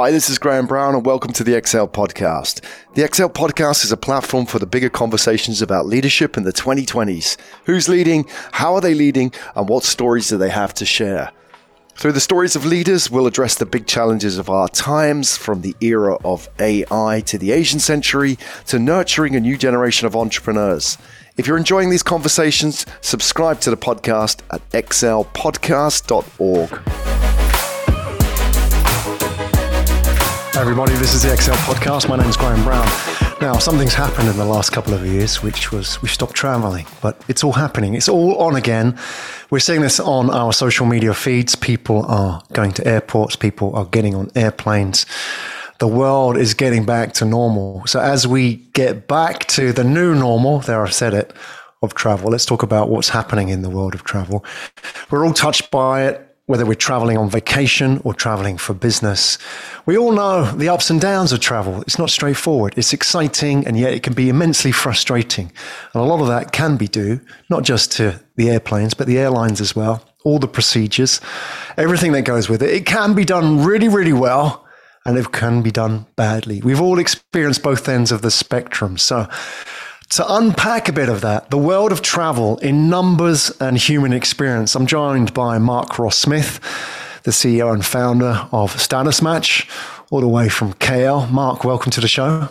Hi, this is Graham Brown, and welcome to the Excel Podcast. The Excel Podcast is a platform for the bigger conversations about leadership in the 2020s. Who's leading? How are they leading? And what stories do they have to share? Through the stories of leaders, we'll address the big challenges of our times, from the era of AI to the Asian century to nurturing a new generation of entrepreneurs. If you're enjoying these conversations, subscribe to the podcast at excelpodcast.org. Hi everybody, this is the Excel Podcast. My name is Graham Brown. Now, something's happened in the last couple of years, which was we stopped traveling, but it's all happening. It's all on again. We're seeing this on our social media feeds. People are going to airports, people are getting on airplanes. The world is getting back to normal. So, as we get back to the new normal, there I've said it, of travel, let's talk about what's happening in the world of travel. We're all touched by it whether we're traveling on vacation or traveling for business. We all know the ups and downs of travel. It's not straightforward. It's exciting and yet it can be immensely frustrating. And a lot of that can be due not just to the airplanes, but the airlines as well. All the procedures, everything that goes with it. It can be done really, really well and it can be done badly. We've all experienced both ends of the spectrum. So to unpack a bit of that, the world of travel in numbers and human experience, I'm joined by Mark Ross Smith, the CEO and founder of Status Match, all the way from KL. Mark, welcome to the show.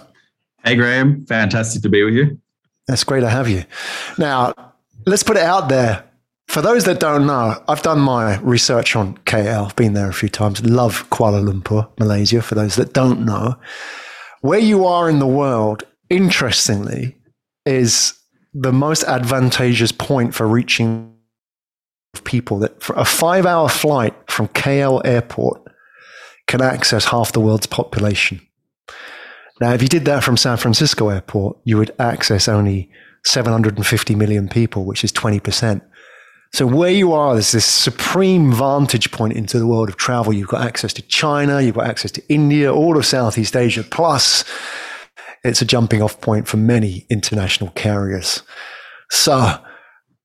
Hey, Graham. Fantastic to be with you. It's great to have you. Now, let's put it out there. For those that don't know, I've done my research on KL, been there a few times, love Kuala Lumpur, Malaysia, for those that don't know. Where you are in the world, interestingly, is the most advantageous point for reaching people that for a five hour flight from KL airport can access half the world's population. Now, if you did that from San Francisco airport, you would access only 750 million people, which is 20%. So where you are, there's this supreme vantage point into the world of travel. You've got access to China, you've got access to India, all of Southeast Asia, plus it's a jumping off point for many international carriers. So,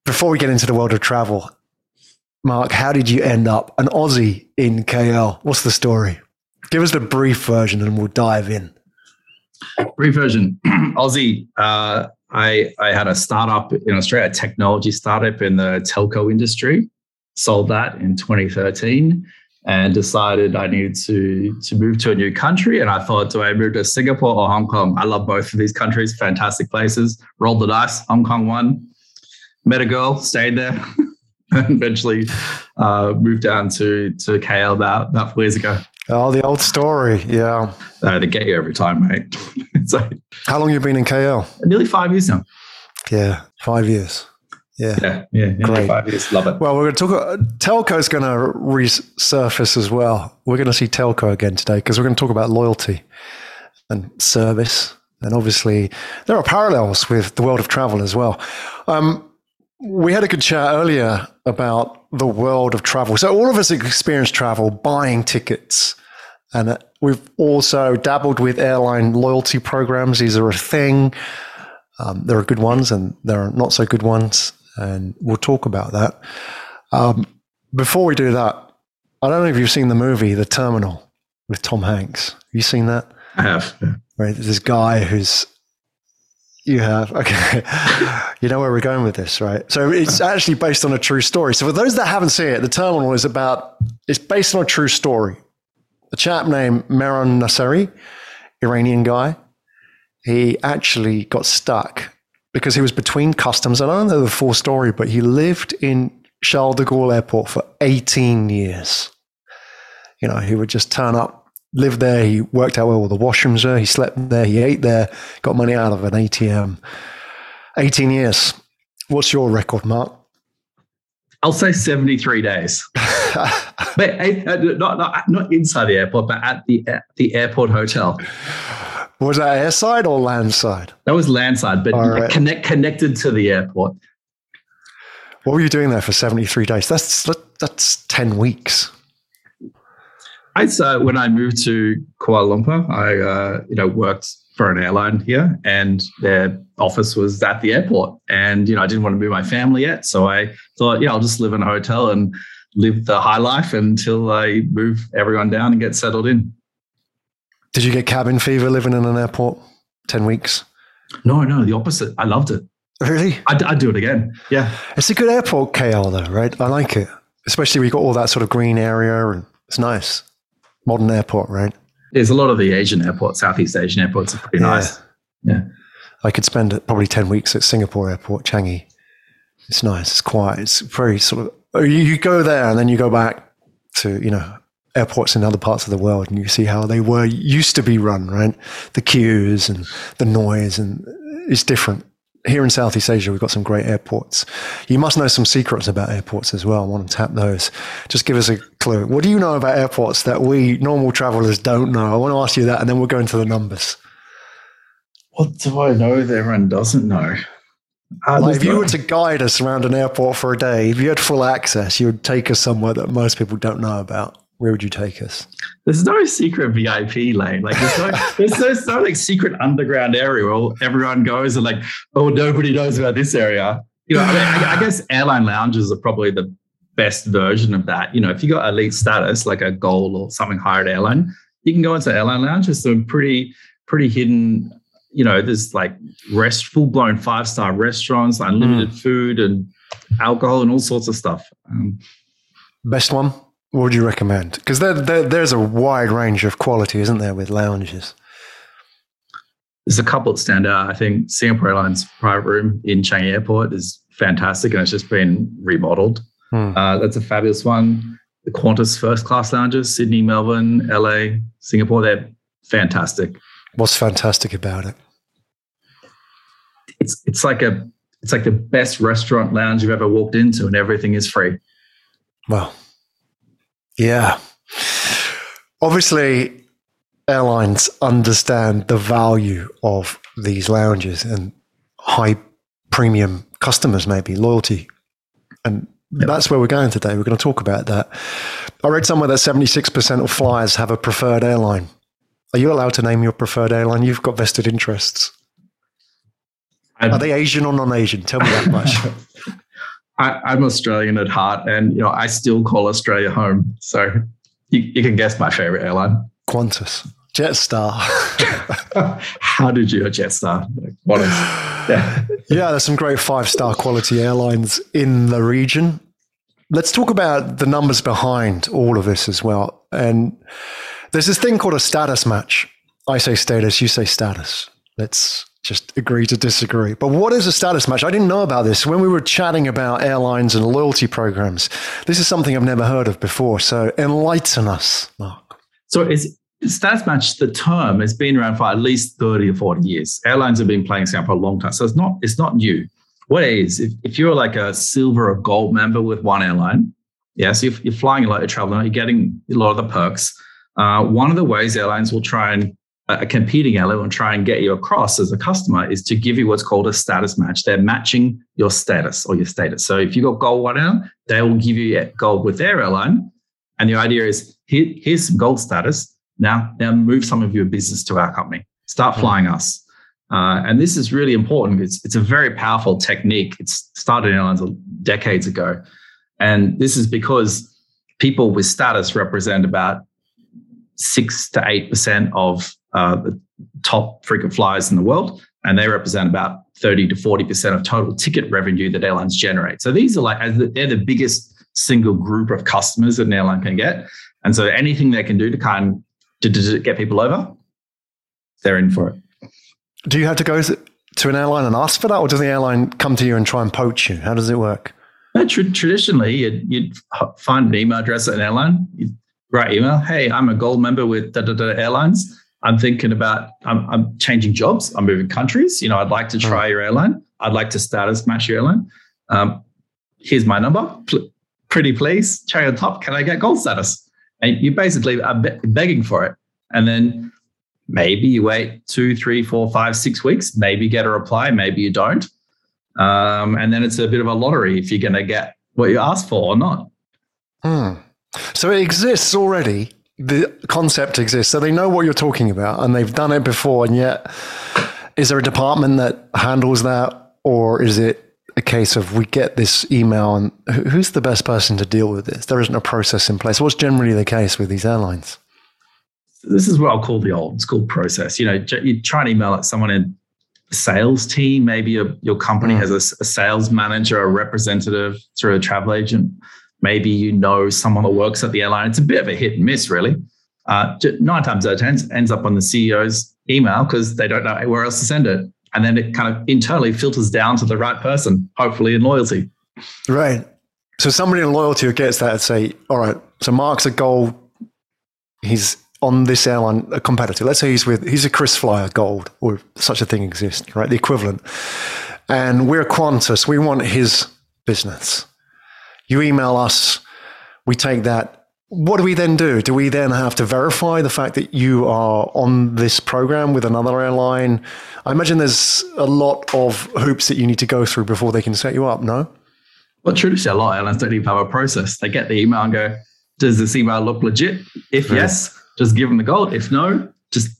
before we get into the world of travel, Mark, how did you end up an Aussie in KL? What's the story? Give us the brief version and we'll dive in. Brief version Aussie. Uh, I, I had a startup in Australia, a technology startup in the telco industry, sold that in 2013 and decided I needed to to move to a new country. And I thought, do I move to Singapore or Hong Kong? I love both of these countries, fantastic places. Rolled the dice, Hong Kong won. Met a girl, stayed there, and eventually uh, moved down to to KL about about four years ago. Oh, the old story, yeah. Uh, they get you every time, mate. so, how long you been in KL? Nearly five years now. Yeah, five years. Yeah. Yeah. Yeah. Great. Five years. Love it. Well, we're going to talk. Telco is going to resurface as well. We're going to see telco again today because we're going to talk about loyalty and service. And obviously, there are parallels with the world of travel as well. Um, we had a good chat earlier about the world of travel. So, all of us experience travel, buying tickets. And we've also dabbled with airline loyalty programs. These are a thing. Um, there are good ones and there are not so good ones and we'll talk about that. Um, before we do that, I don't know if you've seen the movie The Terminal with Tom Hanks. Have you seen that? I have. Right, this guy who's you have okay. you know where we're going with this, right? So it's actually based on a true story. So for those that haven't seen it, The Terminal is about it's based on a true story. A chap named Mehran Nasseri, Iranian guy, he actually got stuck because he was between customs. And I don't know the full story, but he lived in Charles de Gaulle Airport for 18 years. You know, he would just turn up, live there. He worked out where all the washrooms were. He slept there. He ate there, got money out of an ATM. 18 years. What's your record, Mark? I'll say 73 days. but uh, not, not, not inside the airport, but at the, at the airport hotel. Was that airside or landside? That was landside, but right. connect, connected to the airport. What were you doing there for 73 days? That's that's 10 weeks. I so when I moved to Kuala Lumpur, I uh, you know worked for an airline here, and their office was at the airport. And you know I didn't want to move my family yet, so I thought, yeah, I'll just live in a hotel and live the high life until I move everyone down and get settled in. Did you get cabin fever living in an airport? 10 weeks? No, no, the opposite. I loved it. Really? I'd, I'd do it again. Yeah. It's a good airport, KL, though, right? I like it. Especially we got all that sort of green area and it's nice. Modern airport, right? There's a lot of the Asian airports, Southeast Asian airports are pretty Yeah. nice. Yeah. I could spend probably 10 weeks at Singapore airport, Changi. It's nice. It's quiet. It's very sort of, you, you go there and then you go back to, you know, airports in other parts of the world and you see how they were, used to be run, right? The queues and the noise and it's different. Here in Southeast Asia, we've got some great airports. You must know some secrets about airports as well. I want to tap those. Just give us a clue. What do you know about airports that we normal travelers don't know? I want to ask you that and then we'll go into the numbers. What do I know that everyone doesn't know? Uh, Like if you were to guide us around an airport for a day, if you had full access, you would take us somewhere that most people don't know about. Where would you take us? there's no secret VIP lane. Like there's no, there's no, there's no like secret underground area where everyone goes and like, oh, nobody knows about this area. You know, I, mean, I, I guess airline lounges are probably the best version of that. You know, if you got elite status, like a gold or something higher at airline, you can go into airline lounge. There's some pretty, pretty hidden. You know, there's like rest, full blown five star restaurants, unlimited food and alcohol and all sorts of stuff. Um, Best one? What would you recommend? Because there, there, there's a wide range of quality, isn't there, with lounges? There's a couple that stand out. I think Singapore Airlines private room in Changi Airport is fantastic and it's just been remodeled. Hmm. Uh, that's a fabulous one. The Qantas first class lounges, Sydney, Melbourne, LA, Singapore, they're fantastic. What's fantastic about it? It's it's like a it's like the best restaurant lounge you've ever walked into and everything is free. Well, yeah. Obviously, airlines understand the value of these lounges and high premium customers, maybe loyalty. And Yep. that's where we're going today. We're going to talk about that. I read somewhere that 76% of flyers have a preferred airline. Are you allowed to name your preferred airline? You've got vested interests. Are they Asian or non Asian? Tell me that much. I, I'm Australian at heart and you know I still call Australia home. So you, you can guess my favorite airline. Qantas, Jetstar. How did you know Jetstar? Like, yeah. Yeah, there's some great five star quality airlines in the region. Let's talk about the numbers behind all of this as well. And there's this thing called a status match. I say status, you say status. Let's just agree to disagree. But what is a status match? I didn't know about this. When we were chatting about airlines and loyalty programs, this is something I've never heard of before. So enlighten us, Mark. So it's Stats Match, the term has been around for at least 30 or 40 years. Airlines have been playing game for a long time. So it's not, it's not new. What it is, if, if you're like a silver or gold member with one airline, yeah, so if you're flying a lot, you're traveling, you're getting a lot of the perks. Uh, one of the ways airlines will try and a competing airline will try and get you across as a customer is to give you what's called a status match. They're matching your status or your status. So if you've got gold one airline, they will give you gold with their airline. And the idea is here, here's some gold status. Now, now move some of your business to our company. Start flying us. Uh, and this is really important. It's, it's a very powerful technique. It's started in airlines decades ago. And this is because people with status represent about six to eight percent of uh, the top frequent flyers in the world, and they represent about thirty to forty percent of total ticket revenue that airlines generate. So these are like they're the biggest single group of customers that an airline can get, and so anything they can do to kind of to, get people over, they're in for it. Do you have to go to an airline and ask for that, or does the airline come to you and try and poach you? How does it work? No, tra- traditionally, you'd, you'd find an email address at an airline, you'd write email, hey, I'm a gold member with da da da airlines. I'm thinking about I'm, I'm changing jobs. I'm moving countries. You know, I'd like to try your airline. I'd like to status match your airline. Um, here's my number. Pl- pretty please, cherry on top. Can I get gold status? And you basically are be- begging for it. And then maybe you wait two, three, four, five, six weeks. Maybe get a reply. Maybe you don't. Um, and then it's a bit of a lottery if you're going to get what you asked for or not. Hmm. So it exists already. The concept exists. So they know what you're talking about and they've done it before. And yet, is there a department that handles that? Or is it a case of we get this email and who's the best person to deal with this? There isn't a process in place. What's generally the case with these airlines? this is what I'll call the old school process. You know, you try and email like someone in the sales team. Maybe your, your company mm. has a, a, sales manager, a representative through a travel agent. Maybe you know someone that works at the airline. It's a bit of a hit and miss, really. Uh, nine times out of ten ends up on the CEO's email because they don't know where else to send it, and then it kind of internally filters down to the right person, hopefully in loyalty. Right. So somebody in loyalty who gets that and say, "All right, so Mark's a gold. He's on this airline, a competitor. Let's say he's with he's a KrisFlyer Gold, or such a thing exists, right? The equivalent. And we're Qantas. We want his business. You email us. We take that. What do we then do? Do we then have to verify the fact that you are on this program with another airline? I imagine there's a lot of hoops that you need to go through before they can set you up. No. Well, traditionally, a lot of airlines don't even have a process. They get the email and go, "Does this email look legit? If yes, just give them the gold. If no, just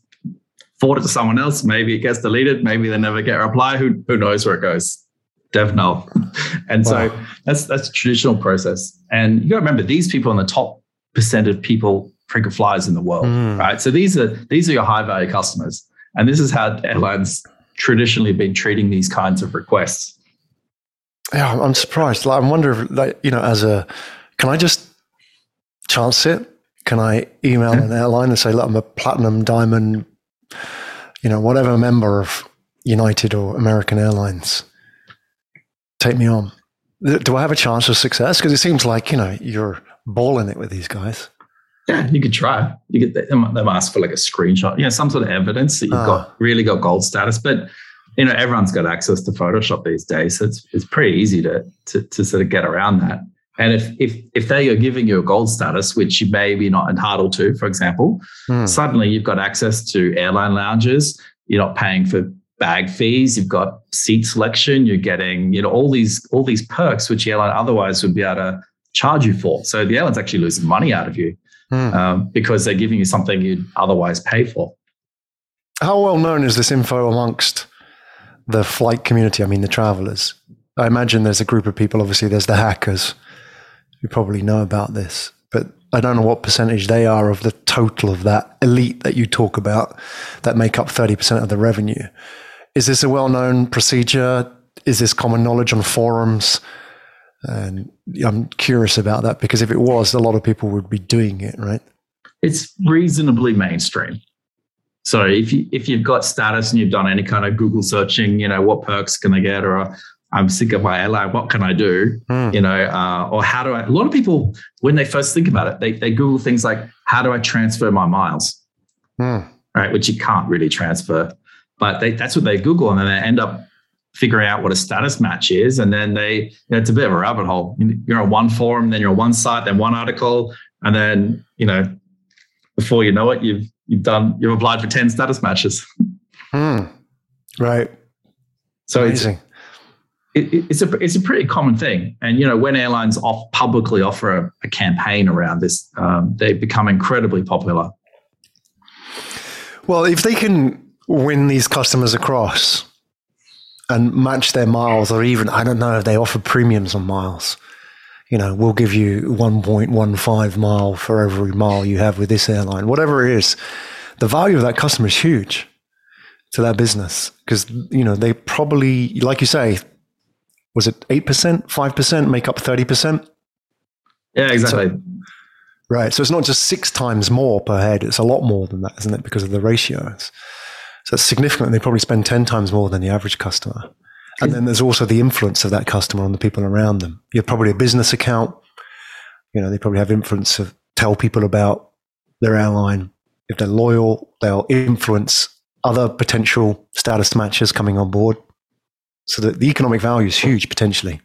forward it to someone else. Maybe it gets deleted. Maybe they never get a reply. Who who knows where it goes? Dev null. and wow. so that's that's a traditional process. And you got to remember these people in the top percent of people frequent flyers in the world, mm. right? So these are these are your high value customers, and this is how airlines traditionally been treating these kinds of requests. Yeah, I'm surprised. Like, I wonder, if, like, you know, as a, can I just chance it? Can I email an airline and say, look, I'm a platinum, diamond, you know, whatever member of United or American Airlines? Take me on. Do I have a chance of success? Because it seems like, you know, you're balling it with these guys. Yeah, you could try. You get them, them ask for like a screenshot, you know, some sort of evidence that you've got really got gold status. But you know, everyone's got access to Photoshop these days, so it's it's pretty easy to to, to sort of get around that. And if if if they are giving you a gold status, which you may be not entitled to, for example, hmm. suddenly you've got access to airline lounges. You're not paying for bag fees. You've got seat selection. You're getting you know all these all these perks which the airline otherwise would be able to charge you for. So the airline's actually losing money out of you hmm. um, because they're giving you something you'd otherwise pay for. How well known is this info amongst the flight community? I mean, the travelers. I imagine there's a group of people. Obviously, there's the hackers who probably know about this, but I don't know what percentage they are of the total of that elite that you talk about that make up 30% of the revenue. Is this a well known procedure? Is this common knowledge on forums? And I'm curious about that because if it was, a lot of people would be doing it, right? It's reasonably mainstream. So if you if you've got status and you've done any kind of Google searching, you know what perks can I get, or I'm sick of my airline. What can I do? Mm. You know, uh, or how do I? A lot of people, when they first think about it, they they Google things like, "How do I transfer my miles?" Mm. Right, which you can't really transfer, but they, that's what they Google, and then they end up figuring out what a status match is, and then they, you know, it's a bit of a rabbit hole. You're on one forum, then you're on one site, then one article, and then you know, before you know it, you've you've done you've applied for ten status matches. Mm. Right. So Amazing. it's it, it's a it's a pretty common thing, and you know when airlines off publicly offer a, a campaign around this, um, they become incredibly popular. Well, if they can win these customers across and match their miles, or even I don't know if they offer premiums on miles. You know, we'll give you 1.15 mile for every mile you have with this airline, whatever it is. The value of that customer is huge to that business because you know they probably, like you say, was it 8%, 5% make up 30%? Yeah, exactly. So, right. So it's not just six times more per head. It's a lot more than that, isn't it? Because of the ratios. So it's significant. They probably spend 10 times more than the average customer. And then there's also the influence of that customer on the people around them. You have probably a business account. You know, they probably have influence to tell people about their airline. If they're loyal, they'll influence other potential status matches coming on board. So the, the economic value is huge potentially.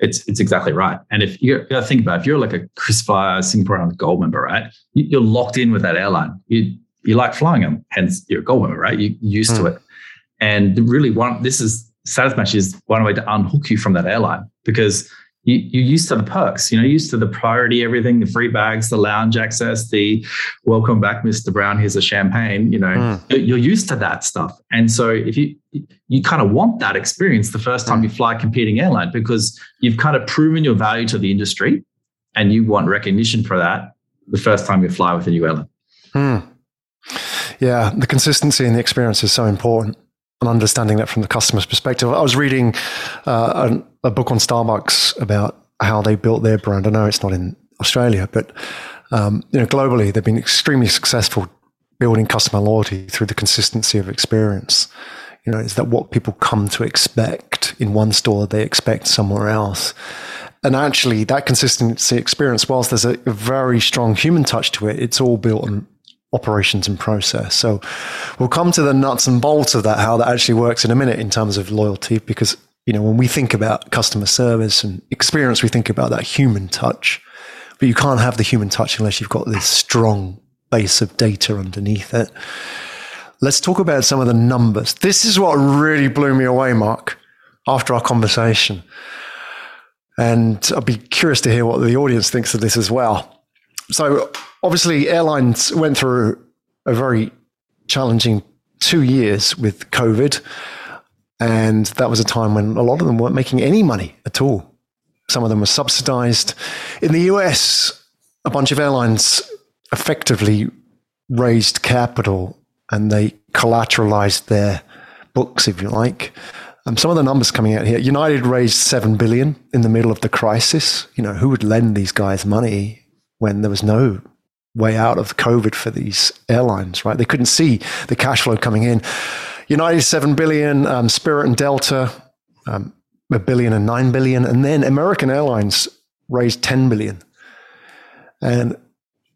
It's it's exactly right. And if you think about it, if you're like a KrisFlyer Singapore Airlines Gold member, right? You're locked in with that airline. You you like flying them, hence you're a Gold member, right? You're used mm. to hmm. it. And really, one this is Status Match is one way to unhook you from that airline because you, you're used to the perks, you know, used to the priority, everything, the free bags, the lounge access, the welcome back, Mr. Brown, here's a champagne, you know, mm. you're used to that stuff. And so if you, you kind of want that experience the first time mm. you fly a competing airline because you've kind of proven your value to the industry and you want recognition for that the first time you fly with a new airline. Mm. Yeah, the consistency and the experience is so important and understanding that from the customer's perspective. I was reading uh, a, a, book on Starbucks about how they built their brand. I know it's not in Australia, but um, you know, globally they've been extremely successful building customer loyalty through the consistency of experience. You know, is that what people come to expect in one store they expect somewhere else? And actually, that consistency experience, whilst there's a, a very strong human touch to it, it's all built on operations and process. So we'll come to the nuts and bolts of that, how that actually works in a minute in terms of loyalty, because you know when we think about customer service and experience, we think about that human touch. But you can't have the human touch unless you've got this strong base of data underneath it. Let's talk about some of the numbers. This is what really blew me away, Mark, after our conversation. And I'd be curious to hear what the audience thinks of this as well. So, obviously, airlines went through a very challenging two years with COVID. And that was a time when a lot of them weren't making any money at all. Some of them were subsidized. In the US, a bunch of airlines effectively raised capital and they collateralized their books, if you like. Um, some of the numbers coming out here: United raised seven billion in the middle of the crisis. You know, who would lend these guys money when there was no way out of COVID for these airlines? Right? They couldn't see the cash flow coming in. United seven billion, um, Spirit and Delta um, a billion and nine billion, and then American Airlines raised ten billion. And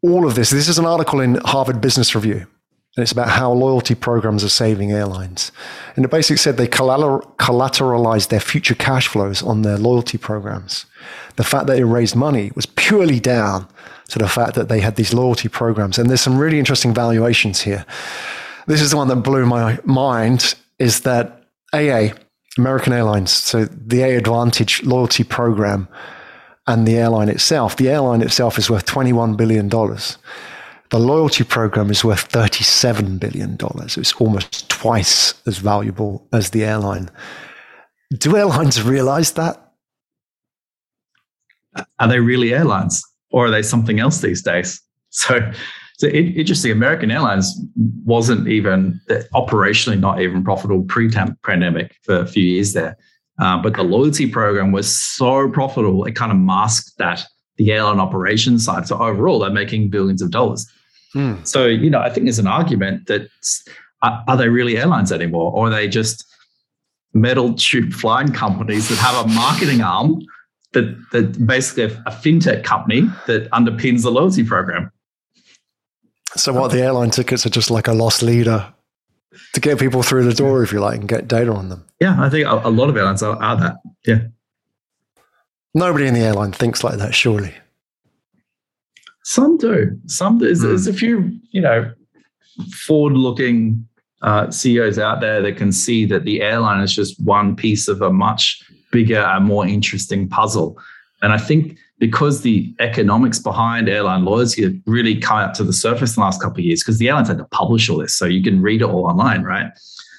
all of this, this is an article in Harvard Business Review and it's about how loyalty programs are saving airlines. And it basically said they collateralized their future cash flows on their loyalty programs. The fact that it raised money was purely down to the fact that they had these loyalty programs. And there's some really interesting valuations here. This is the one that blew my mind is that AA, American Airlines, so the AAdvantage loyalty program and the airline itself, the airline itself is worth $21 billion the loyalty program is worth $37 billion. It's almost twice as valuable as the airline. Do airlines realize that? Are they really airlines or are they something else these days? So, so it, interesting. American Airlines wasn't even operationally not even profitable pre-pandemic for a few years there, uh, but the loyalty program was so profitable it kind of masked that the airline operations side. So overall, they're making billions of dollars. Hmm. So, you know, I think there's an argument that are, are they really airlines anymore? Or are they just metal tube flying companies that have a marketing arm that, that basically a, a fintech company that underpins the loyalty program? So, what the airline tickets are just like a lost leader to get people through the door, if you like, and get data on them. Yeah, I think a, a lot of airlines are, are that. Yeah. Nobody in the airline thinks like that, surely. Some do. Some there's, mm. there's a few, you know, forward-looking uh, CEOs out there that can see that the airline is just one piece of a much bigger and more interesting puzzle. And I think because the economics behind airline loyalty have really come up to the surface in the last couple of years, because the airlines had to publish all this, so you can read it all online, right?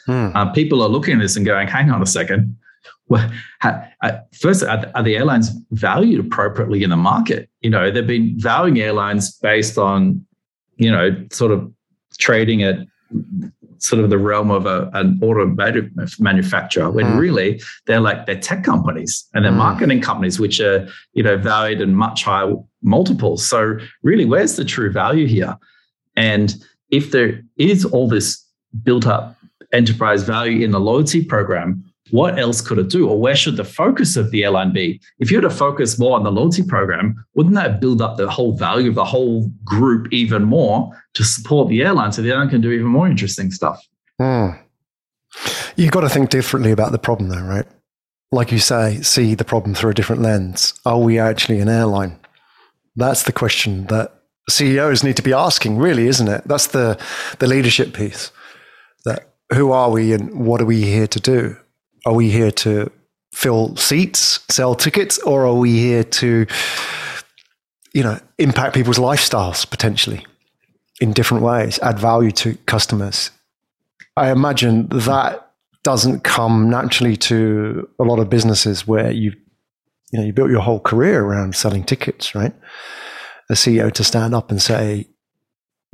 Mm. Uh, people are looking at this and going, "Hang on a second, well, first, are the airlines valued appropriately in the market? You know, they've been valuing airlines based on, you know, sort of trading at sort of the realm of a, an automotive manufacturer when mm. really they're like they're tech companies and they're mm. marketing companies which are you know valued in much higher multiples so really where's the true value here and if there is all this built up enterprise value in the loyalty program what else could it do? Or where should the focus of the airline be? If you were to focus more on the loyalty program wouldn't that build up the whole value of the whole group even more to support the airline so the airline can do even more interesting stuff? Hmm. you've got to think differently about the problem though right? Like you say see the problem through a different lens. Are we actually an airline? That's the question that ceos need to be asking really isn't it? That's the the leadership piece that who are we and what are we here to do are we here to fill seats, sell tickets, or are we here to, you know, impact people's lifestyles potentially in different ways, add value to customers? I imagine that doesn't come naturally to a lot of businesses where you, you know, you built your whole career around selling tickets, right? A CEO to stand up and say,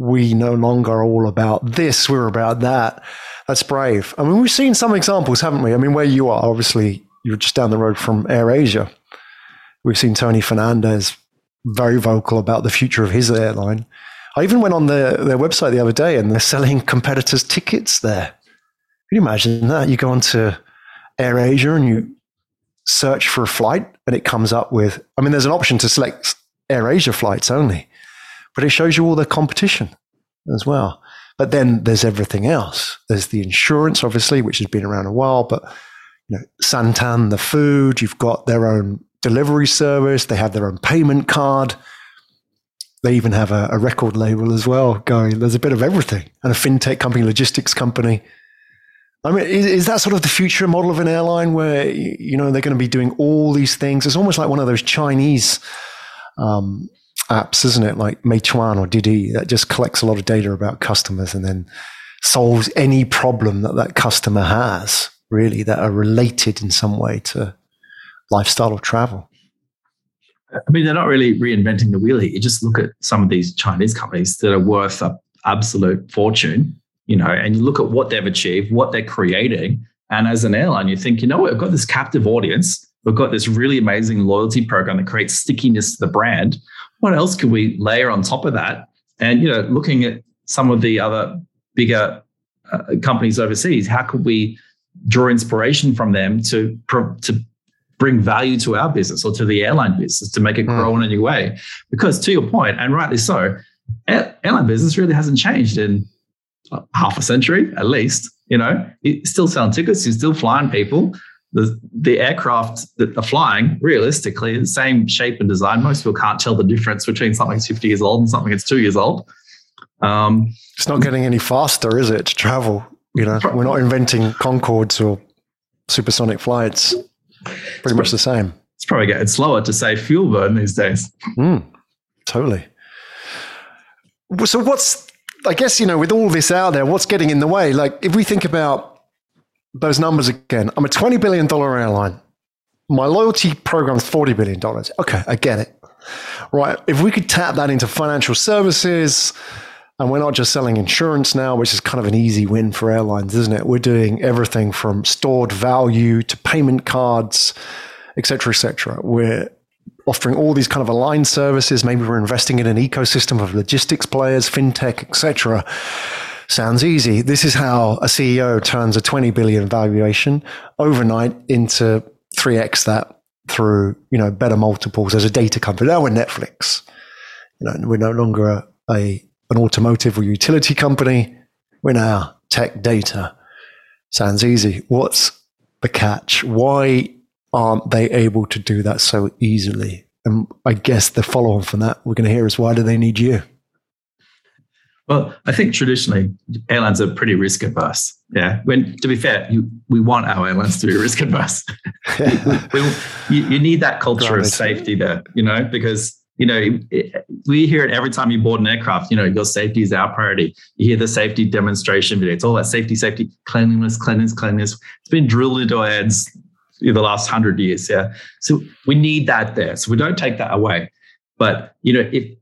we no longer are all about this, we're about that. That's brave. I mean, we've seen some examples, haven't we? I mean, where you are, obviously, you're just down the road from AirAsia. We've seen Tony Fernandes very vocal about the future of his airline. I even went on their, their website the other day and they're selling competitors' tickets there. Can you imagine that? You go onto AirAsia and you search for a flight and it comes up with, I mean, there's an option to select AirAsia flights only, but it shows you all the competition as well. But then there's everything else. There's the insurance, obviously, which has been around a while, but you know, Santan, the food, you've got their own delivery service, they have their own payment card. They even have a, a record label as well going. There's a bit of everything. And a fintech company, logistics company. I mean, is, is, that sort of the future model of an airline where, you know, they're going to be doing all these things? It's almost like one of those Chinese um, apps, isn't it? Like Meituan or Didi that just collects a lot of data about customers and then solves any problem that that customer has, really, that are related in some way to lifestyle or travel. I mean, they're not really reinventing the wheel here. You just look at some of these Chinese companies that are worth an absolute fortune, you know, and you look at what they've achieved, what they're creating. And as an airline, you think, you know what, we've got this captive audience. We've got this really amazing loyalty program that creates stickiness to the brand. What else could we layer on top of that? And, you know, looking at some of the other bigger uh, companies overseas, how could we draw inspiration from them to, to bring value to our business or to the airline business to make it grow mm. in a new way. Because to your point, and rightly so, airline business really hasn't changed in half a century at least. You know, you still selling tickets, you're still flying people. The, the aircraft that are flying, realistically, the same shape and design. Most people can't tell the difference between something that's 50 years old and something that's two years old. Um, it's not getting any faster, is it, to travel? You know, we're not inventing Concordes or supersonic flights. Pretty much the same. It's probably getting slower to save fuel burn these days. Mm, totally. So, what's, I guess, you know, with all this out there, what's getting in the way? Like, if we think about those numbers again, I'm a $20 billion airline. My loyalty program is $40 billion. Okay, I get it. Right. If we could tap that into financial services, and we're not just selling insurance now, which is kind of an easy win for airlines, isn't it? We're doing everything from stored value to payment cards, et cetera, et cetera. We're offering all these kind of aligned services. Maybe we're investing in an ecosystem of logistics players, fintech, et cetera. Sounds easy. This is how a CEO turns a 20 billion valuation overnight into 3x that through, you know, better multiples as a data company. Now we're Netflix. You know, we're no longer a, a an automotive or utility company. We're now tech data. Sounds easy. What's the catch? Why aren't they able to do that so easily? And I guess the follow on from that we're going to hear is why do they need you? Well, I think traditionally airlines are pretty risk averse. Yeah. When to be fair, you, we want our airlines to be risk averse. we, you, you, need that culture of safety there, you know, because you know, it, we hear it every time you board an aircraft. You know, your safety is our priority. You hear the safety demonstration video. It's all about safety, safety, cleanliness, cleanliness, cleanliness. It's been drilled into our heads in the last hundred years. Yeah, so we need that there. So we don't take that away. But you know, if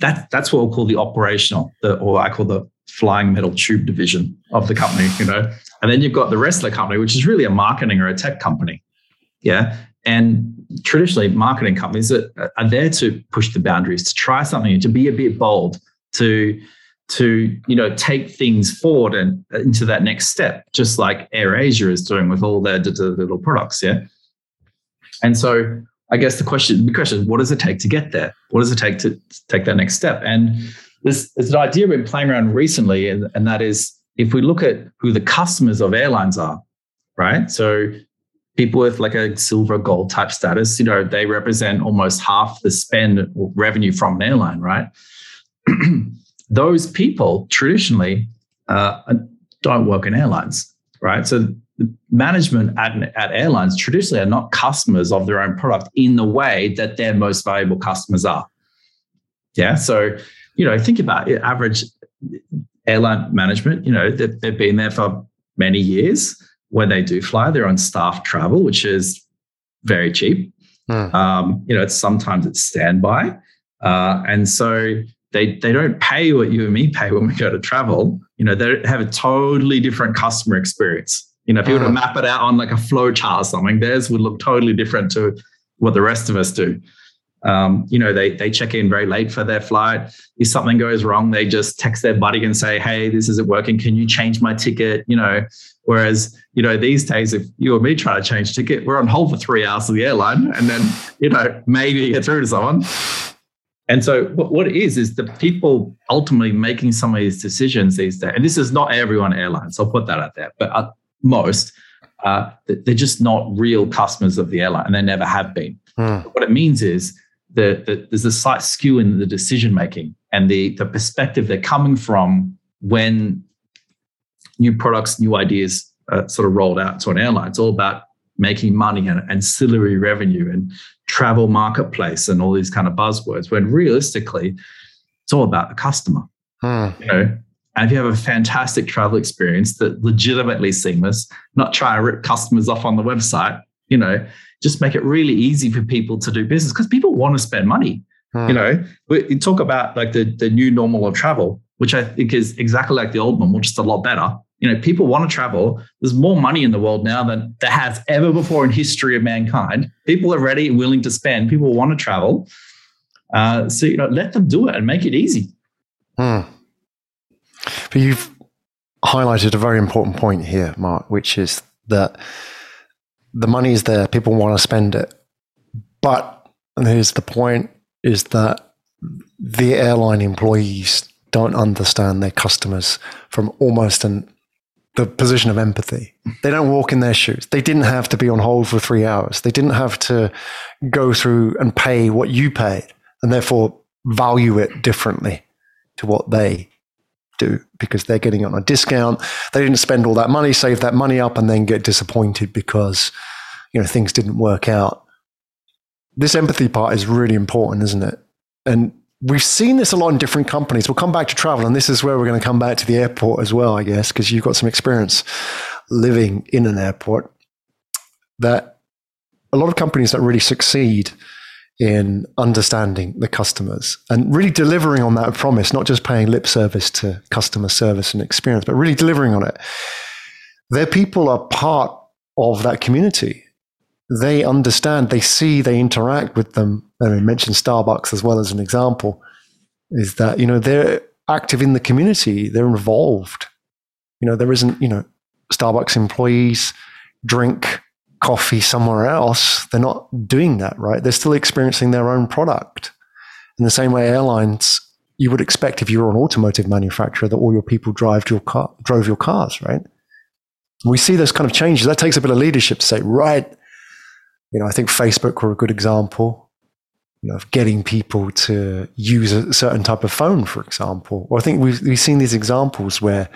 that that's what we'll call the operational, the, or I call the flying metal tube division of the company. You know, and then you've got the rest of the company, which is really a marketing or a tech company. Yeah, and traditionally, marketing companies that uh, are there to push the boundaries, to try something, to be a bit bold, to to you know take things forward and uh, into that next step, just like AirAsia is doing with all their little products. Yeah. And so I guess the question, the question is, what does it take to get there? What does it take to take that next step? And there's, there's an idea we've been playing around recently, and, and that is if we look at who the customers of airlines are, right? So people with like a silver gold type status, you know, they represent almost half the spend revenue from an airline, right? Those people traditionally uh, don't work in airlines, right? So the management at, at airlines traditionally are not customers of their own product in the way that their most valuable customers are. Yeah. So, you know, think about it, average airline management, you know, they've, they've been there for many years when they do fly, they're on staff travel, which is very cheap. Mm. Um, you know, it's sometimes it's standby. Uh, and so they they don't pay what you and me pay when we go to travel. You know, they have a totally different customer experience. You know, if you were to mm. map it out on like a flow chart or something, theirs would look totally different to what the rest of us do. Um, you know, they they check in very late for their flight. If something goes wrong, they just text their buddy and say, "Hey, this isn't working. Can you change my ticket?" You know, whereas you know these days, if you or me try to change ticket, we're on hold for three hours of the airline, and then you know maybe get through to someone. And so, what it is is the people ultimately making some of these decisions these days, and this is not everyone airlines. I'll put that out there, but uh, most uh, they're just not real customers of the airline, and they never have been. Mm. What it means is that the, there's a slight skew in the decision making and the the perspective they're coming from when new products, new ideas are sort of rolled out to an airline. It's all about making money and ancillary revenue and travel marketplace and all these kind of buzzwords. When realistically, it's all about the customer. Hmm. You know, and if you have a fantastic travel experience that legitimately seamless, not try to rip customers off on the website, you know, just make it really easy for people to do business because people want to spend money. Hmm. You know, we talk about like the, the new normal of travel, which I think is exactly like the old normal, just a lot better. You know, people want to travel. There's more money in the world now than there has ever before in history of mankind. People are ready and willing to spend. People want to travel. Uh, so, you know, let them do it and make it easy. Hmm. But you've highlighted a very important point here, Mark, which is that the money is there, people want to spend it. But here's the point is that the airline employees don't understand their customers from almost an the position of empathy. They don't walk in their shoes. They didn't have to be on hold for three hours. They didn't have to go through and pay what you paid and therefore value it differently to what they do because they're getting it on a discount. They didn't spend all that money, save that money up, and then get disappointed because you know things didn't work out. This empathy part is really important, isn't it? And we've seen this a lot in different companies. We'll come back to travel, and this is where we're going to come back to the airport as well, I guess, because you've got some experience living in an airport. That a lot of companies that really succeed in understanding the customers and really delivering on that promise, not just paying lip service to customer service and experience, but really delivering on it. Their people are part of that community. They understand, they see, they interact with them. I mentioned Starbucks as well as an example, is that, you know, they're active in the community, they're involved. You know, there isn't, you know, Starbucks employees drink coffee somewhere else, they're not doing that, right? They're still experiencing their own product. In the same way, airlines, you would expect if you were an automotive manufacturer that all your people drive your car, drove your cars, right? We see those kind of changes. That takes a bit of leadership to say, right, you know, I think Facebook were a good example, you know, of getting people to use a certain type of phone, for example. Or I think we've, we've seen these examples where,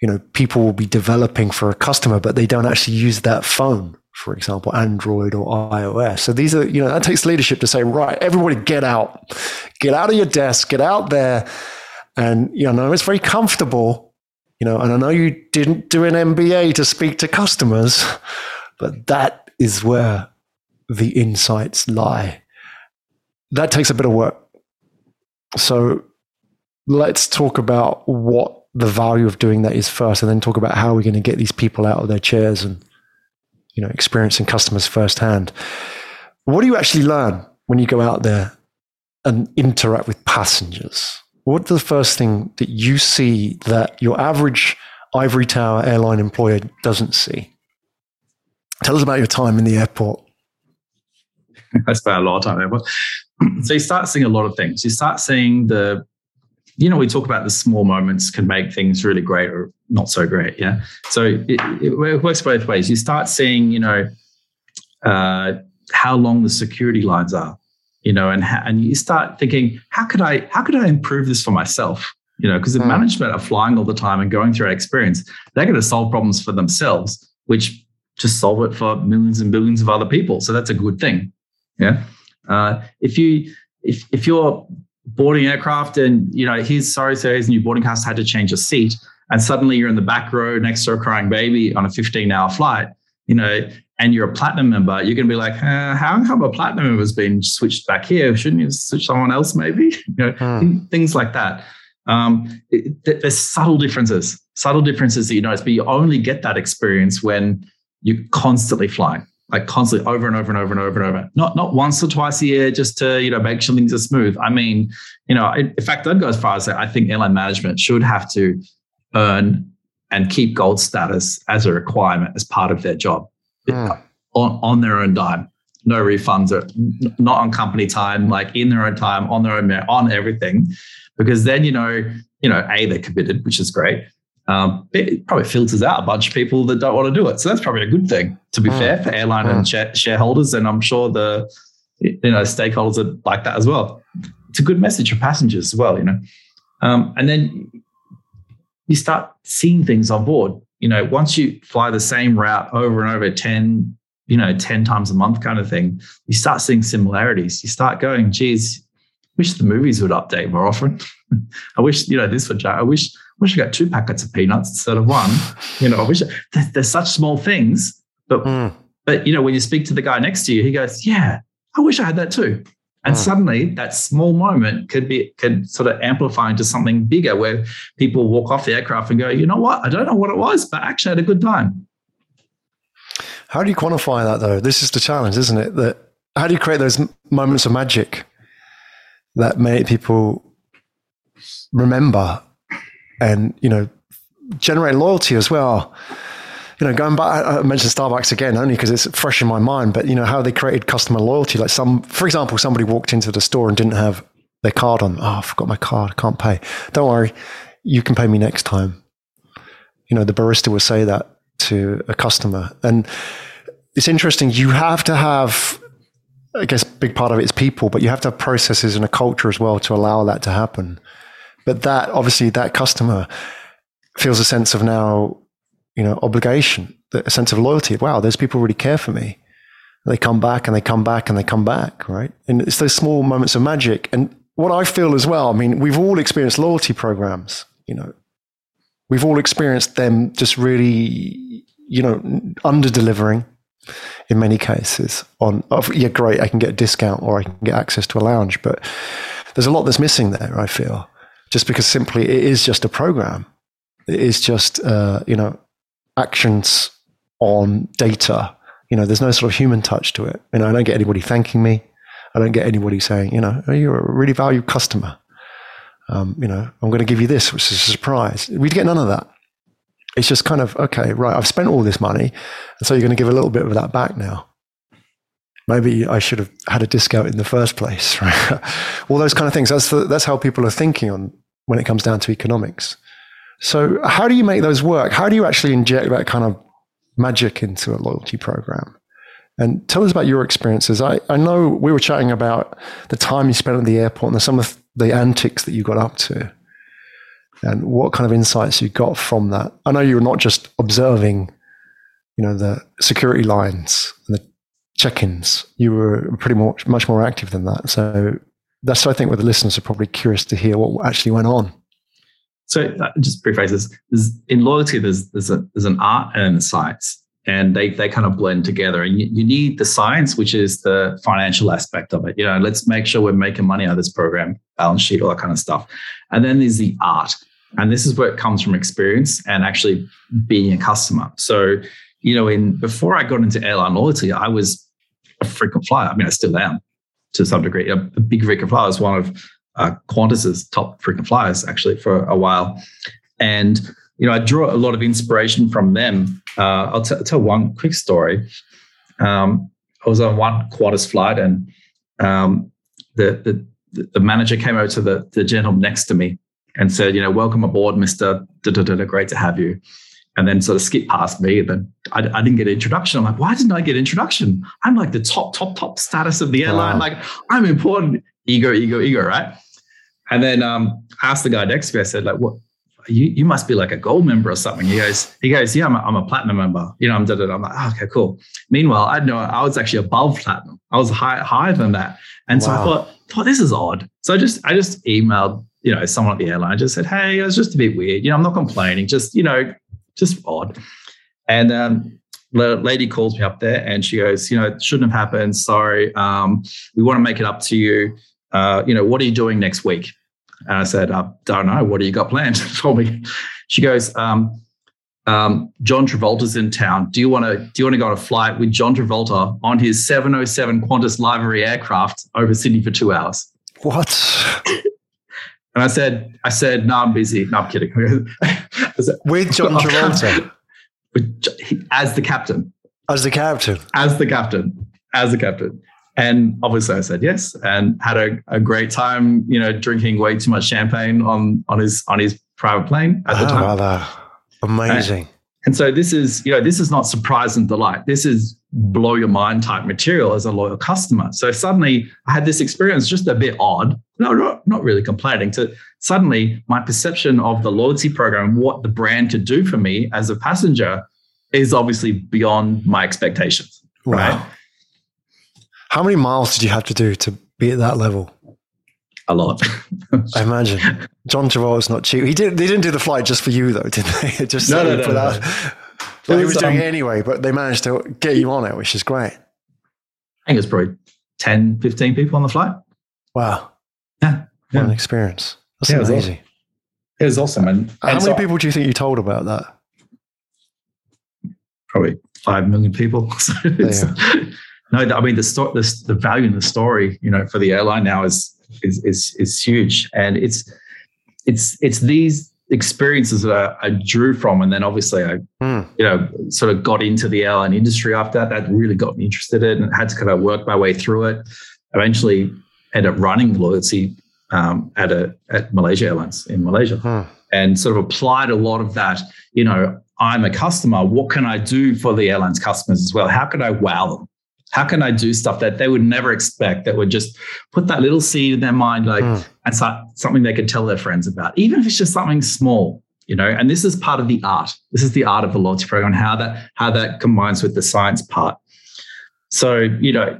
you know, people will be developing for a customer, but they don't actually use that phone for example, Android or iOS. So these are, you know, that takes leadership to say, right, everybody get out, get out of your desk, get out there. And, you know, it's very comfortable, you know, and I know you didn't do an MBA to speak to customers, but that is where the insights lie. That takes a bit of work. So let's talk about what the value of doing that is first, and then talk about how we're going to get these people out of their chairs and you know, experiencing customers firsthand. What do you actually learn when you go out there and interact with passengers? What's the first thing that you see that your average ivory tower airline employer doesn't see? Tell us about your time in the airport. I spent a lot of time there. So you start seeing a lot of things. You start seeing the you know, we talk about the small moments can make things really great or not so great. Yeah. So it, it works both ways. You start seeing, you know, uh, how long the security lines are, you know, and and you start thinking, how could I how could I improve this for myself? You know, because the mm. management are flying all the time and going through that experience, they're going to solve problems for themselves, which just solve it for millions and billions of other people. So that's a good thing. Yeah. Uh, if you if if you're boarding aircraft and you know he's sorry sir his new boarding pass had to change a seat and suddenly you're in the back row next to a crying baby on a 15 hour flight you know and you're a platinum member, you're going to be like, uh, how come a platinum member has been switched back here? Shouldn't you switch someone else, maybe? you know, hmm. things like that. Um, it, there's subtle differences, subtle differences that you notice, but you only get that experience when you're constantly flying, like constantly over and over and over and over and over. Not not once or twice a year just to you know make sure things are smooth. I mean, you know, in fact, I'd go as far as say I think airline management should have to earn and keep gold status as a requirement as part of their job mm. on, on their own dime. No refunds, or not on company time, like in their own time, on their own on everything, because then you know, you know, a they're committed, which is great. Um, it probably filters out a bunch of people that don't want to do it, so that's probably a good thing. To be mm. fair, for airline mm. and shareholders, and I'm sure the you know stakeholders are like that as well. It's a good message for passengers as well, you know. Um, and then you start seeing things on board. You know, once you fly the same route over and over 10, you know, 10 times a month kind of thing, you start seeing similarities. You start going, geez, wish the movies would update more often. I wish, you know, this would, I wish, wish I got two packets of peanuts instead of one. You know, I wish there's, there's such small things, but, mm. but, you know, when you speak to the guy next to you, he goes, yeah, I wish I had that too. And oh. suddenly that small moment could be could sort of amplify into something bigger where people walk off the aircraft and go, you know what? I don't know what it was, but I actually had a good time. How do you quantify that though? This is the challenge, isn't it? That how do you create those moments of magic that make people remember and, you know, generate loyalty as well? you know, going back, I mentioned Starbucks again only because it's fresh in my mind, but you know, how they created customer loyalty. Like some, for example, somebody walked into the store and didn't have their card on. Oh, I forgot my card. I can't pay. Don't worry. You can pay me next time. You know, the barista will say that to a customer. And it's interesting. You have to have, I guess, big part of it is people, but you have to have processes and a culture as well to allow that to happen. But that, obviously, that customer feels a sense of now you know, obligation, a sense of loyalty. Wow, those people really care for me. They come back and they come back and they come back, right? And it's those small moments of magic. And what I feel as well, I mean, we've all experienced loyalty programs, you know, we've all experienced them just really, you know, under delivering in many cases on, oh, yeah, great, I can get a discount or I can get access to a lounge. But there's a lot that's missing there, I feel, just because simply it is just a program. It is just, uh, you know, actions on data. You know, there's no sort of human touch to it. You know, I don't get anybody thanking me. I don't get anybody saying, you know, oh, you're a really valued customer. Um, you know, I'm going to give you this, which is a surprise. We get none of that. It's just kind of, okay, right, I've spent all this money. And so you're going to give a little bit of that back now. Maybe I should have had a discount in the first place, right? all those kind of things. That's, the, that's how people are thinking on when it comes down to economics. So, how do you make those work? How do you actually inject that kind of magic into a loyalty program? And tell us about your experiences. I, I know we were chatting about the time you spent at the airport and some of the antics that you got up to and what kind of insights you got from that. I know you were not just observing, you know, the security lines and the check-ins. You were pretty much much more active than that. So that's I think what the listeners are probably curious to hear what actually went on. So uh, just preface this: there's, in loyalty, there's there's a there's an art and a science, and they they kind of blend together. And you, you need the science, which is the financial aspect of it. You know, let's make sure we're making money out of this program, balance sheet, all that kind of stuff. And then there's the art, and this is where it comes from experience and actually being a customer. So, you know, in before I got into airline loyalty, I was a frequent flyer. I mean, I still am to some degree. A, big frequent flyer is one of uh, Qantas's top frequent flyers actually for a while. And, you know, I draw a lot of inspiration from them. Uh, I'll tell one quick story. Um, I was on one Qantas flight and um, the, the, the manager came over to the, the gentleman next to me and said, you know, welcome aboard, Mr. Great to have you. And then sort of skip past me. And then I, I, didn't get an introduction. I'm like, why didn't I get introduction? I'm like the top, top, top status of the airline. Wow. Like I'm important. Ego, ego, ego, right? And then um, asked the guy next to me, I said, like, what? You, you must be like a gold member or something. He goes, he goes, yeah, I'm a, I'm a platinum member. You know, I'm, da, da, da. I'm like, oh, okay, cool. Meanwhile, I know I was actually above platinum. I was high, higher than that. And wow. so I thought, thought this is odd. So I just, I just emailed, you know, someone at the airline. I just said, hey, it was just a bit weird. You know, I'm not complaining. Just, you know, just odd. And um, lady calls me up there and she goes, you know, it shouldn't have happened. Sorry. Um, we want to make it up to you. Uh, you know, what are you doing next week? And I said, I don't know. What do you got planned for me? She goes, um, um, John Travolta's in town. Do you want to do you want to go on a flight with John Travolta on his 707 Qantas livery aircraft over Sydney for two hours? What? And I said, I said, no, I'm busy. No, I'm kidding. with John Travolta as the captain. As the captain. As the captain. As the captain. And obviously I said yes and had a, a great time, you know, drinking way too much champagne on on his on his private plane at the oh, time. Brother. Amazing. And, and so this is, you know, this is not surprise and delight. This is blow your mind type material as a loyal customer. So suddenly I had this experience just a bit odd. No, not, not really complaining to suddenly my perception of the loyalty program, what the brand could do for me as a passenger is obviously beyond my expectations. Wow. Right. How many miles did you have to do to be at that level? a lot. I imagine. John Travolta's not cheap. He did. They didn't do the flight just for you, though, did they? just no, no, no, no. Well, he was doing um, it anyway, but they managed to get you on it, which is great. I think it's probably 10, 15 people on the flight. Wow. Yeah. What an experience. That's yeah, amazing. It was, it was awesome. And, How and many so, people do you think you told about that? Probably five million people. so no, I mean the, sto- the the value in the story, you know, for the airline now is is is is huge, and it's it's it's these experiences that I, I drew from, and then obviously I mm. you know sort of got into the airline industry after that. That really got me interested in, and had to kind of work my way through it. Eventually, ended up running loyalty um, at a at Malaysia Airlines in Malaysia, mm. and sort of applied a lot of that. You know, I'm a customer. What can I do for the airline's customers as well? How can I wow them? How can I do stuff that they would never expect that would just put that little seed in their mind, like, mm. and start something they could tell their friends about, even if it's just something small, you know? And this is part of the art. This is the art of the loyalty program, how that how that combines with the science part. So, you know,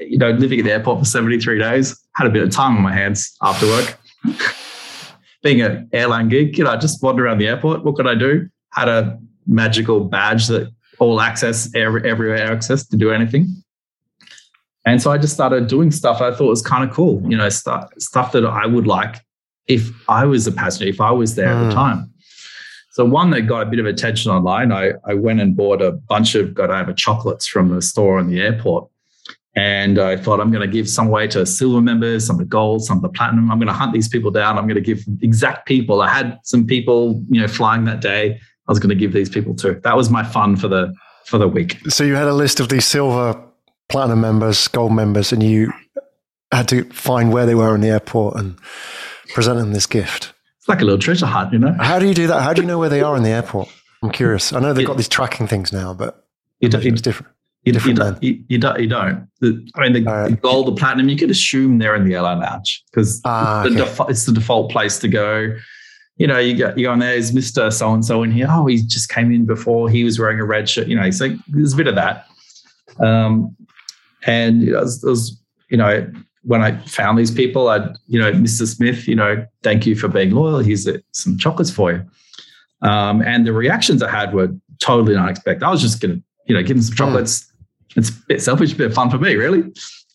you know, living at the airport for 73 days, had a bit of time on my hands after work. Being an airline geek, you know, I just wandered around the airport. What could I do? Had a magical badge that all access, every, everywhere access to do anything. And so I just started doing stuff I thought was kind of cool, you know, stuff, stuff that I would like if I was a passenger, if I was there mm. at the hmm. time. So one that got a bit of attention online, I, I went and bought a bunch of Godiva chocolates from the store in the airport. And I thought I'm going to give some away to silver members, some of the gold, some of the platinum. I'm going to hunt these people down. I'm going to give exact people. I had some people, you know, flying that day. I was going to give these people to. That was my fun for the for the week. So you had a list of these silver, platinum members, gold members, and you had to find where they were in the airport and present them this gift. It's like a little treasure hunt, you know. How do you do that? How do you know where they are in the airport? I'm curious. I know they've got these tracking things now, but it's different. You, you, don't, you, you, don't. You don't. The, I mean, the, right. the, gold, the platinum, you could assume they're in the airline lounge because ah, okay. it's the default place to go you know, you go, you go on there, is Mr. So and so in here? Oh, he just came in before. He was wearing a red shirt. You know, so there's a bit of that. Um, and it was, it was, you know, when I found these people, I'd, you know, Mr. Smith, you know, thank you for being loyal. Here's some chocolates for you. Um, and the reactions I had were totally unexpected. I was just going to, you know, give them some hmm. chocolates. Mm. It's a bit selfish, a bit fun for me, really.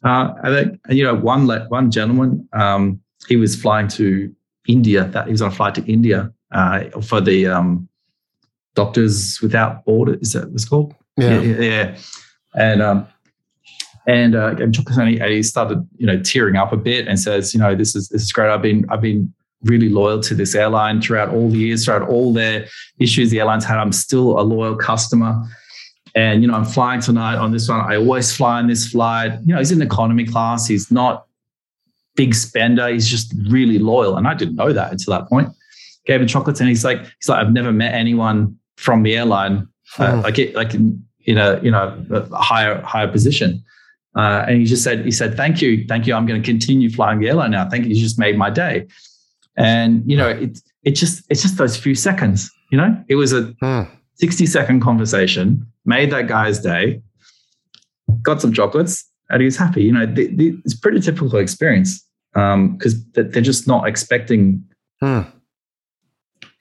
Uh, I think, you know, one one gentleman, um, he was flying to India. That he was on a flight to India uh, for the um, Doctors Without Borders. Is that what's called? Yeah, yeah. yeah. And um, and uh, and he started you know tearing up a bit and says, you know, this is this is great. I've been I've been really loyal to this airline throughout all the years, throughout all their issues the airlines had. I'm still a loyal customer. And you know, I'm flying tonight on this one. I always fly on this flight. You know, he's in economy class. He's not big spender. He's just really loyal. And I didn't know that until that point. Gave him chocolates and he's like, he's like, I've never met anyone from the airline uh, hmm. like it, like in, in a you know a higher higher position. Uh, and he just said, he said, thank you, thank you. I'm going to continue flying the airline now. Thank you. You just made my day. And you know, it it just it's just those few seconds. You know, it was a hmm. 60 second conversation, made that guy's day, got some chocolates, and he was happy. You know, the, the, it's pretty typical experience because um, they're just not expecting hmm.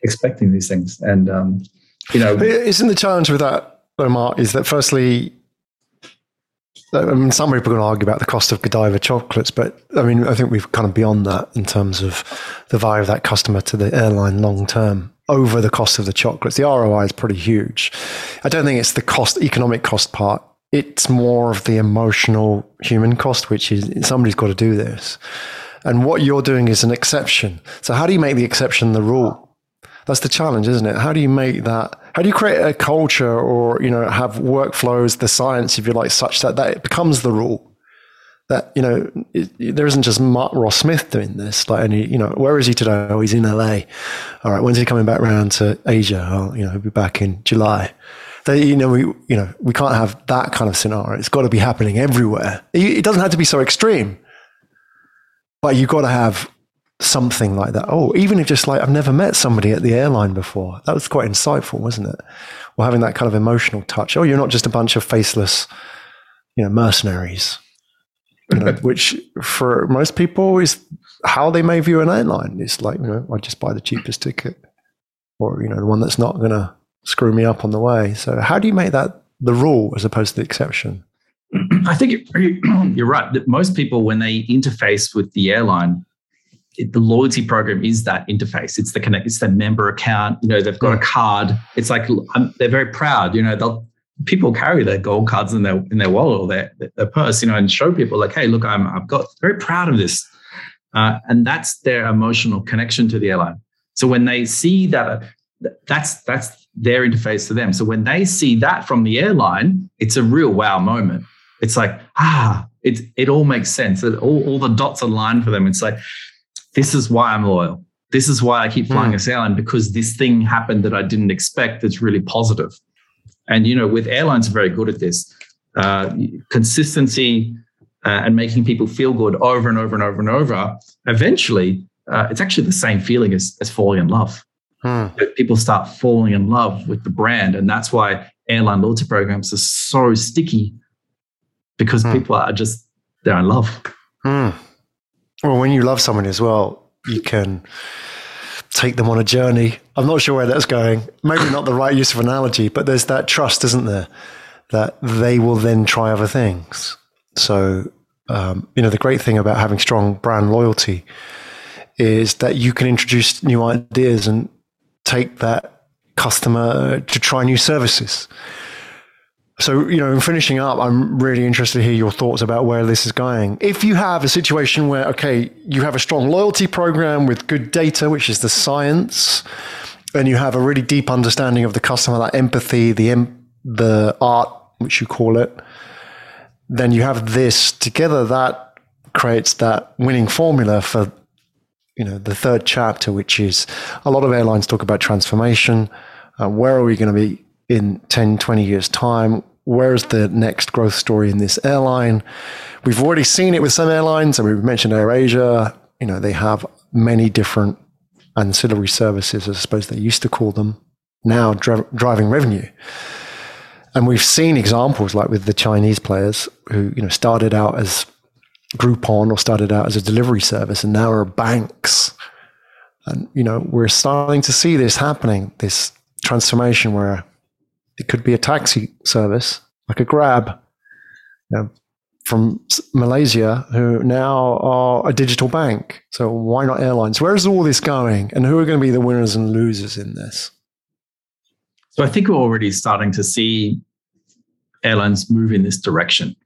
expecting these things. And um, you know, isn't the challenge with that Omar, is that firstly, I mean, some people are going to argue about the cost of Godiva chocolates, but I mean, I think we've kind of beyond that in terms of the value of that customer to the airline long term over the cost of the chocolates. The ROI is pretty huge. I don't think it's the cost, economic cost part. It's more of the emotional human cost, which is somebody's got to do this. And what you're doing is an exception. So, how do you make the exception the rule? That's the challenge, isn't it? How do you make that? How do you create a culture or, you know, have workflows, the science, if you like, such that that it becomes the rule? that you know it, there isn't just Mark Ross Smith doing this. Like, any you know, where is he today? Oh, he's in LA. All right, when's he coming back round to Asia? Oh, you know, he'll be back in July. They, you know, we you know we can't have that kind of scenario. It's got to be happening everywhere. It, it doesn't have to be so extreme, but you've got to have something like that. Oh, even if just like I've never met somebody at the airline before. That was quite insightful, wasn't it? Or having that kind of emotional touch. Oh, you're not just a bunch of faceless, you know, mercenaries you know, which for most people is how they may view an airline. It's like, you know, I just buy the cheapest ticket or, you know, the one that's not going to screw me up on the way. So how do you make that the rule as opposed to the exception? I think you're right. That most people, when they interface with the airline, it, the loyalty program is that interface. It's the connect. It's the member account. You know, they've got a card. It's like um, they're very proud. You know, they'll people carry their gold cards in their in their wallet or their, their purse, you know, and show people like, hey, look, I'm I've got very proud of this, uh, and that's their emotional connection to the airline. So when they see that, that's that's their interface to them. So when they see that from the airline, it's a real wow moment. It's like ah, it it all makes sense. It, all all the dots align for them. It's like this is why I'm loyal. This is why I keep flying mm. this airline because this thing happened that I didn't expect. That's really positive. And you know, with airlines, are very good at this uh, consistency uh, and making people feel good over and over and over and over. Eventually, uh, it's actually the same feeling as, as falling in love. Hmm. People start falling in love with the brand, and that's why airline loyalty programs are so sticky because hmm. people are just they're in love. Hmm. Well, when you love someone as well, you can take them on a journey. I'm not sure where that's going. Maybe not the right use of analogy, but there's that trust, isn't there? That they will then try other things. So, um, you know, the great thing about having strong brand loyalty is that you can introduce new ideas and take that customer to try new services. So, you know, in finishing up, I'm really interested to hear your thoughts about where this is going. If you have a situation where, okay, you have a strong loyalty program with good data, which is the science, and you have a really deep understanding of the customer, that empathy, the, the art, which you call it, then you have this together that creates that winning formula for, you know, the third chapter, which is a lot of airlines talk about transformation. Uh, where are we going to be in 10, 20 years' time? Where's the next growth story in this airline? We've already seen it with some airlines, and we've mentioned AirAsia. You know, they have many different ancillary services, as I suppose they used to call them, now dri- driving revenue. And we've seen examples like with the Chinese players who, you know, started out as Groupon or started out as a delivery service and now are banks. And, you know, we're starting to see this happening, this transformation where it could be a taxi service, like a Grab, you know, from Malaysia, who now are a digital bank. So why not airlines? Where is all this going, and who are going to be the winners and losers in this? So I think we're already starting to see airlines move in this direction.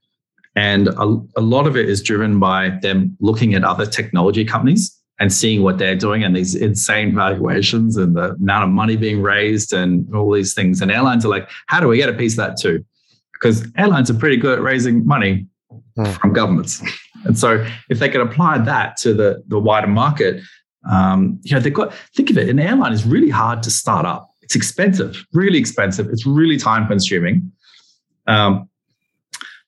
And a, a, lot of it is driven by them looking at other technology companies and seeing what they're doing and these insane valuations and the amount of money being raised and all these things. And airlines are like, how do we get a piece of that too? Because airlines are pretty good at raising money mm. from governments. And so if they can apply that to the, the wider market, um, you know, they've got, think of it, an airline is really hard to start up. It's expensive, really expensive. It's really time consuming. Um,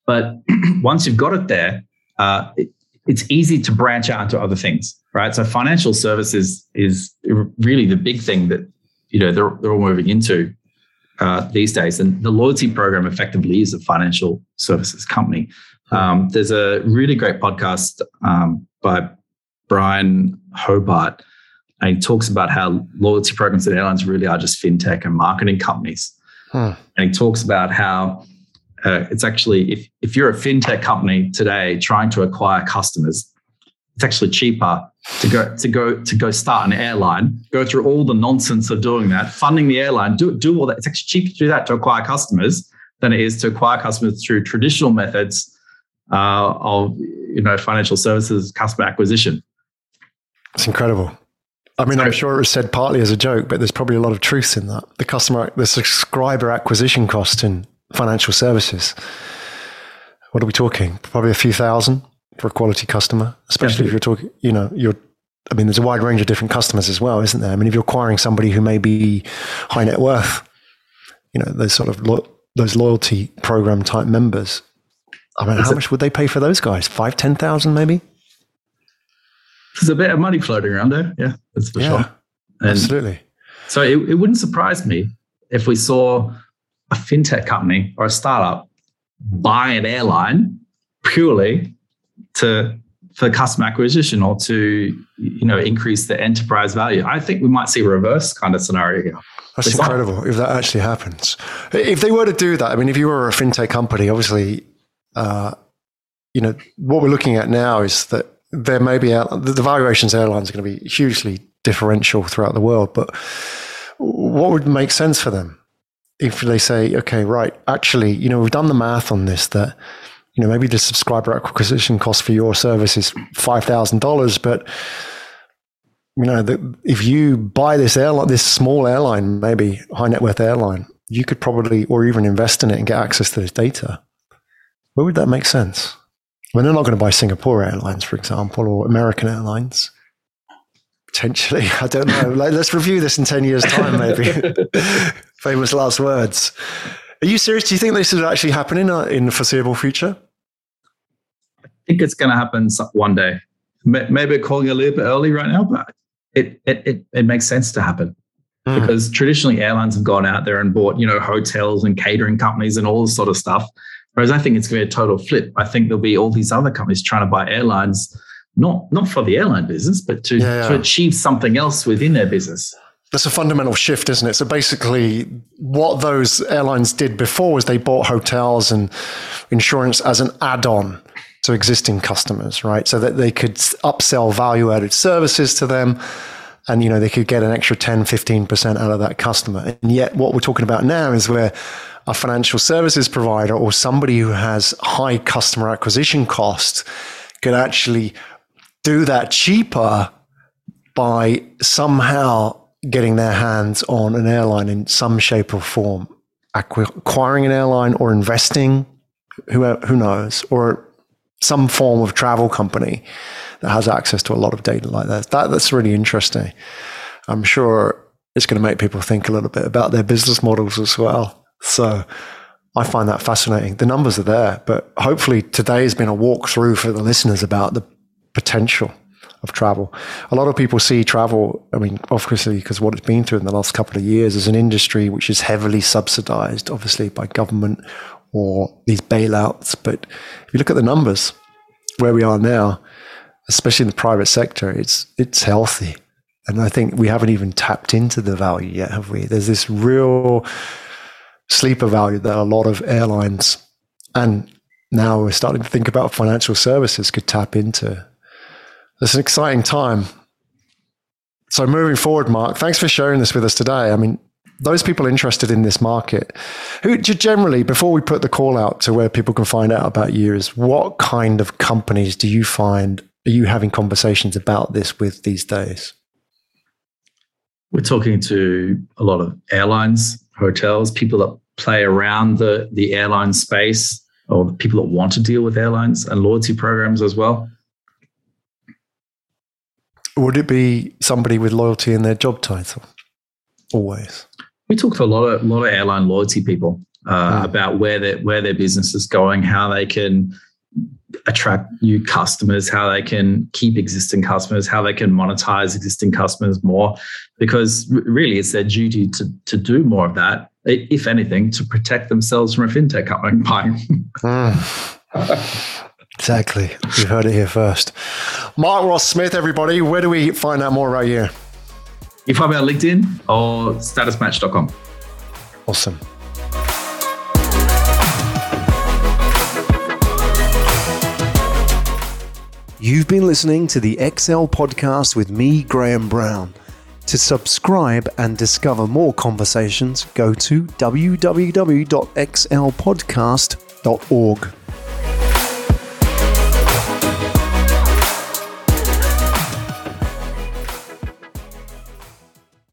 but once you've got it there, uh, it, it's easy to branch out into other things right? So financial services is really the big thing that you know they're they're all moving into uh, these days, and the loyalty program effectively is a financial services company. Um, there's a really great podcast um, by Byrne Hobart, and he talks about how loyalty programs at airlines really are just fintech and marketing companies. Hmm. And he talks about how uh, it's actually if if you're a fintech company today trying to acquire customers, it's actually cheaper to go to go to go start an airline, go through all the nonsense of doing that, funding the airline, do do all that. It's actually cheaper to do that to acquire customers than it is to acquire customers through traditional methods uh, of you know financial services customer acquisition. It's incredible. I mean, I'm sure it was said partly as a joke, but there's probably a lot of truth in that. The customer, the subscriber acquisition cost in financial services. What are we talking? Probably a few thousand for a quality customer, especially yeah. if you're talking, you know, you're, I mean, there's a wide range of different customers as well, isn't there? I mean, if you're acquiring somebody who may be high net worth, you know, those sort of lo- those loyalty program type members. I mean, how much would they pay for those guys? Five, ten thousand, maybe. There's a bit of money floating around there. Yeah, that's for yeah, sure. And absolutely. So it, it wouldn't surprise me if we saw a fintech company or a startup buy an airline purely to for customer acquisition or to you know increase the enterprise value. I think we might see a reverse kind of scenario here. That's it's incredible not- if that actually happens. If they were to do that, I mean, if you were a fintech company, obviously, uh, you know, what we're looking at now is that there may be the valuations airlines are going to be hugely differential throughout the world, but what would make sense for them if they say, okay, right, actually, you know, we've done the math on this that you know, maybe the subscriber acquisition cost for your service is five thousand dollars, but you know, the, if you buy this airline, this small airline, maybe high net worth airline, you could probably, or even invest in it and get access to this data. Where would that make sense? Mean, they're not going to buy Singapore Airlines, for example, or American Airlines. Potentially, I don't know. Like, let's review this in ten years' time, maybe. Famous last words. Are you serious? Do you think this is actually happening uh, in the foreseeable future? I think it's going to happen one day. Maybe calling a little bit early right now, but it it it, it makes sense to happen mm. because traditionally airlines have gone out there and bought you know hotels and catering companies and all this sort of stuff. Whereas I think it's going to be a total flip. I think there'll be all these other companies trying to buy airlines, not not for the airline business, but to, yeah, yeah. to achieve something else within their business. That's a fundamental shift, isn't it? So basically, what those airlines did before was they bought hotels and insurance as an add on to existing customers, right? So that they could upsell value added services to them and you know they could get an extra 10 15% out of that customer and yet what we're talking about now is where a financial services provider or somebody who has high customer acquisition costs could actually do that cheaper by somehow getting their hands on an airline in some shape or form, acquiring an airline or investing, who, who knows, or some form of travel company that has access to a lot of data like that. that that's really interesting. I'm sure it's going to make people think a little bit about their business models as well. So I find that fascinating. The numbers are there, but hopefully today has been a walkthrough for the listeners about the potential of travel. A lot of people see travel, I mean, obviously, because what it's been through in the last couple of years as an industry which is heavily subsidized, obviously, by government or these bailouts. But if you look at the numbers where we are now, especially in the private sector, it's it's healthy. And I think we haven't even tapped into the value yet, have we? There's this real sleeper value that a lot of airlines and now we're starting to think about financial services could tap into it's an exciting time. So moving forward, Mark, thanks for sharing this with us today. I mean, those people interested in this market, who generally, before we put the call out to where people can find out about you, is what kind of companies do you find are you having conversations about this with these days? We're talking to a lot of airlines, hotels, people that play around the, the airline space, or people that want to deal with airlines and loyalty programs as well. Would it be somebody with loyalty in their job title? Always. We talk to a lot of a lot of airline loyalty people uh, mm. about where their where their business is going, how they can attract new customers, how they can keep existing customers, how they can monetize existing customers more. Because really, it's their duty to to do more of that, if anything, to protect themselves from a fintech company buying. mm. Exactly. You've heard it here first. Mark Ross Smith, everybody, where do we find out more about you? You find me on LinkedIn or statusmatch.com. Awesome. You've been listening to the XL podcast with me, Graham Brown. To subscribe and discover more conversations, go to www.xlpodcast.org.